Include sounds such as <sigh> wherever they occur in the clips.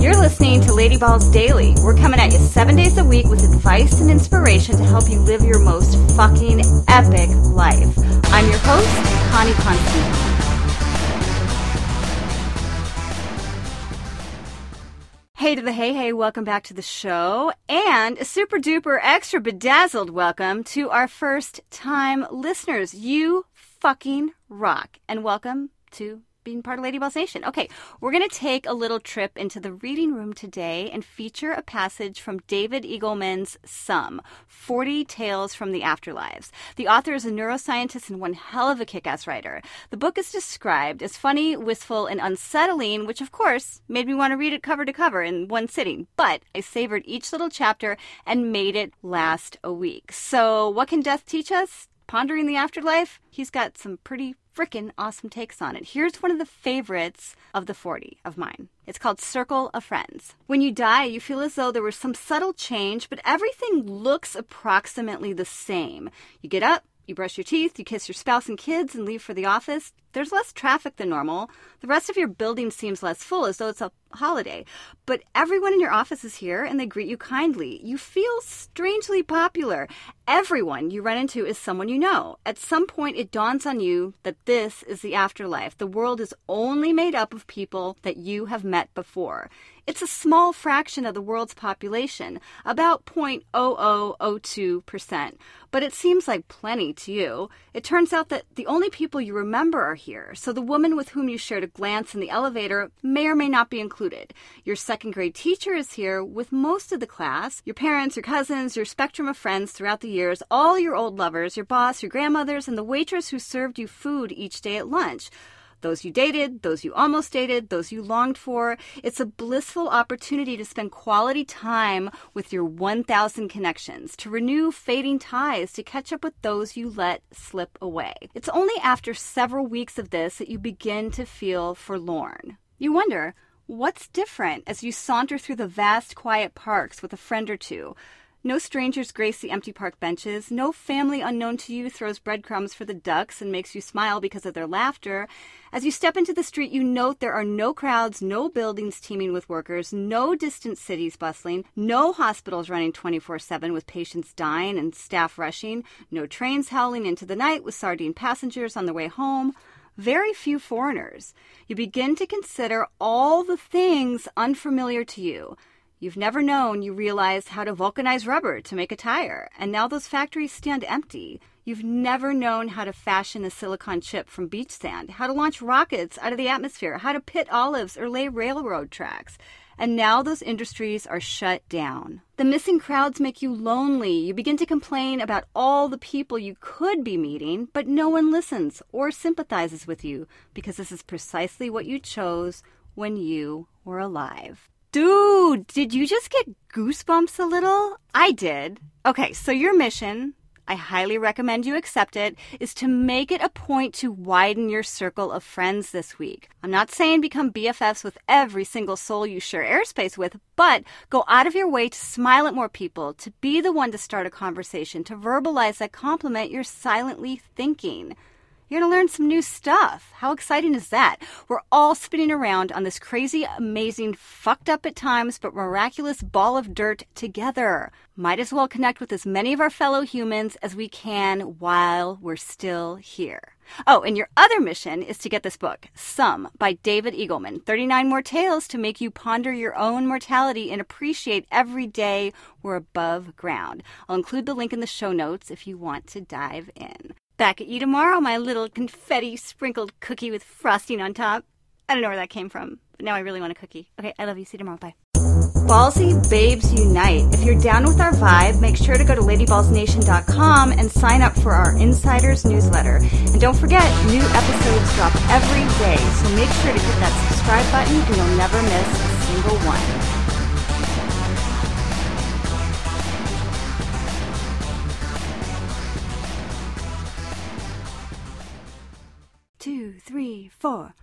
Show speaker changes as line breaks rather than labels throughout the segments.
You're listening to Lady Balls Daily. We're coming at you seven days a week with advice and inspiration to help you live your most fucking epic life. I'm your host, Connie Constantine. Hey to the hey hey, welcome back to the show. And a super duper extra bedazzled welcome to our first time listeners. You fucking rock. And welcome to being part of Lady Balls Nation. Okay, we're going to take a little trip into the reading room today and feature a passage from David Eagleman's Sum 40 Tales from the Afterlives. The author is a neuroscientist and one hell of a kick ass writer. The book is described as funny, wistful, and unsettling, which of course made me want to read it cover to cover in one sitting. But I savored each little chapter and made it last a week. So, what can death teach us? Pondering the afterlife? He's got some pretty freaking awesome takes on it. Here's one of the favorites of the 40 of mine. It's called Circle of Friends. When you die, you feel as though there was some subtle change, but everything looks approximately the same. You get up, you brush your teeth, you kiss your spouse and kids, and leave for the office. There's less traffic than normal. The rest of your building seems less full, as though it's a holiday. But everyone in your office is here and they greet you kindly. You feel strangely popular. Everyone you run into is someone you know. At some point, it dawns on you that this is the afterlife. The world is only made up of people that you have met before. It's a small fraction of the world's population, about 0.0002%, but it seems like plenty to you. It turns out that the only people you remember are here, so the woman with whom you shared a glance in the elevator may or may not be included. Your second grade teacher is here with most of the class, your parents, your cousins, your spectrum of friends throughout the years, all your old lovers, your boss, your grandmothers, and the waitress who served you food each day at lunch those you dated, those you almost dated, those you longed for. It's a blissful opportunity to spend quality time with your 1,000 connections, to renew fading ties, to catch up with those you let slip away. It's only after several weeks of this that you begin to feel forlorn. You wonder, what's different as you saunter through the vast, quiet parks with a friend or two? No strangers grace the empty park benches. No family unknown to you throws breadcrumbs for the ducks and makes you smile because of their laughter. As you step into the street, you note there are no crowds, no buildings teeming with workers, no distant cities bustling, no hospitals running 24 7 with patients dying and staff rushing, no trains howling into the night with sardine passengers on their way home very few foreigners. You begin to consider all the things unfamiliar to you You've never known you realize how to vulcanize rubber to make a tire, and now those factories stand empty. You've never known how to fashion a silicon chip from beach sand, how to launch rockets out of the atmosphere, how to pit olives or lay railroad tracks. And now those industries are shut down. The missing crowds make you lonely. You begin to complain about all the people you could be meeting, but no one listens or sympathizes with you because this is precisely what you chose when you were alive. Dude, did you just get goosebumps a little? I did. Okay, so your mission, I highly recommend you accept it, is to make it a point to widen your circle of friends this week. I'm not saying become BFFs with every single soul you share airspace with, but go out of your way to smile at more people, to be the one to start a conversation, to verbalize that compliment you're silently thinking. You're going to learn some new stuff. How exciting is that? We're all spinning around on this crazy, amazing, fucked up at times, but miraculous ball of dirt together. Might as well connect with as many of our fellow humans as we can while we're still here. Oh, and your other mission is to get this book, Sum, by David Eagleman 39 more tales to make you ponder your own mortality and appreciate every day we're above ground. I'll include the link in the show notes if you want to dive in. Back at you tomorrow, my little confetti sprinkled cookie with frosting on top. I don't know where that came from, but now I really want a cookie. Okay, I love you. See you tomorrow. Bye. Ballsy Babes Unite. If you're down with our vibe, make sure to go to ladyballsnation.com and sign up for our Insiders newsletter. And don't forget, new episodes drop every day, so make sure to hit that subscribe button and you'll never miss a single one. Four.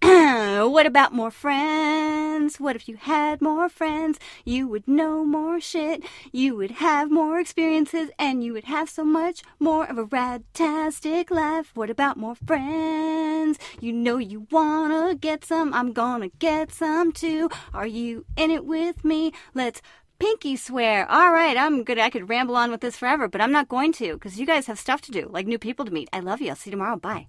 <coughs> what about more friends? friends? What if you had more friends? You would know more shit. You would have more experiences and you would have so much more of a radtastic life. What about more friends? You know you wanna get some. I'm gonna get some too. Are you in it with me? Let's pinky swear. All right, I'm good. I could ramble on with this forever, but I'm not going to because you guys have stuff to do, like new people to meet. I love you. I'll see you tomorrow. Bye.